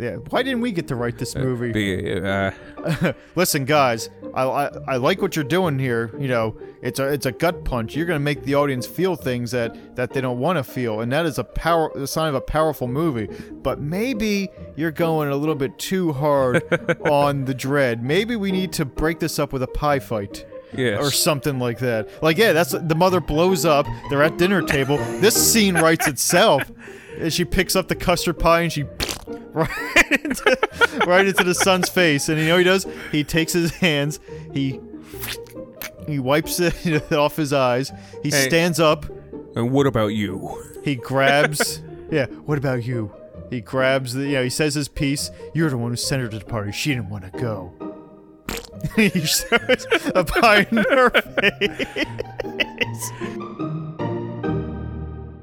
Yeah. Why didn't we get to write this movie? Be- uh, Listen, guys, I, I I like what you're doing here. You know, it's a it's a gut punch. You're gonna make the audience feel things that that they don't want to feel, and that is a power a sign of a powerful movie. But maybe you're going a little bit too hard on the dread. Maybe we need to break this up with a pie fight. yes. Or something like that. Like, yeah, that's the mother blows up. They're at dinner table. This scene writes itself. She picks up the custard pie and she right into, right into the son's face. And you know what he does? He takes his hands, he he wipes it off his eyes. He Hey. stands up. and what about you? He grabs. yeah. What about you? He grabs the. You know, he says his piece. You're the one who sent her to the party. She didn't want to go. he shows a pie in her face.